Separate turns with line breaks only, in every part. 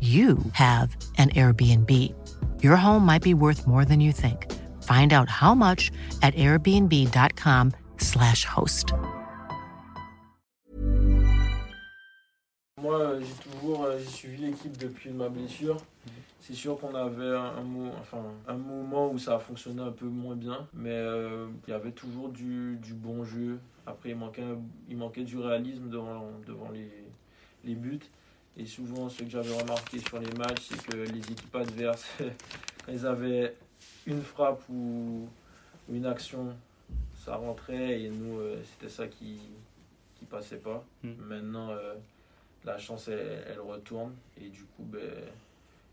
you have an Airbnb. Your home might be worth more than you think. Find out how much at airbnb.com/slash host.
Moi, euh, j'ai toujours euh, suivi l'équipe depuis ma blessure. C'est sûr qu'on avait un, moment où ça a fonctionné un peu moins bien, mais euh, il y avait toujours du, bon jeu. Après, il manquait, du réalisme devant, les buts. Et souvent, ce que j'avais remarqué sur les matchs, c'est que les équipes adverses, ils avaient une frappe ou, une action, ça rentrait et nous, euh, c'était ça qui qui passait pas.
Mm.
Maintenant, euh, la chance, elle, elle retourne et du coup, ben,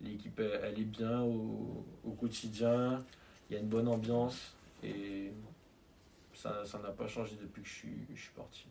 l'équipe, elle, elle est bien au, au quotidien. Il y a une bonne ambiance et ça ça n'a pas changé depuis que je suis, je suis parti.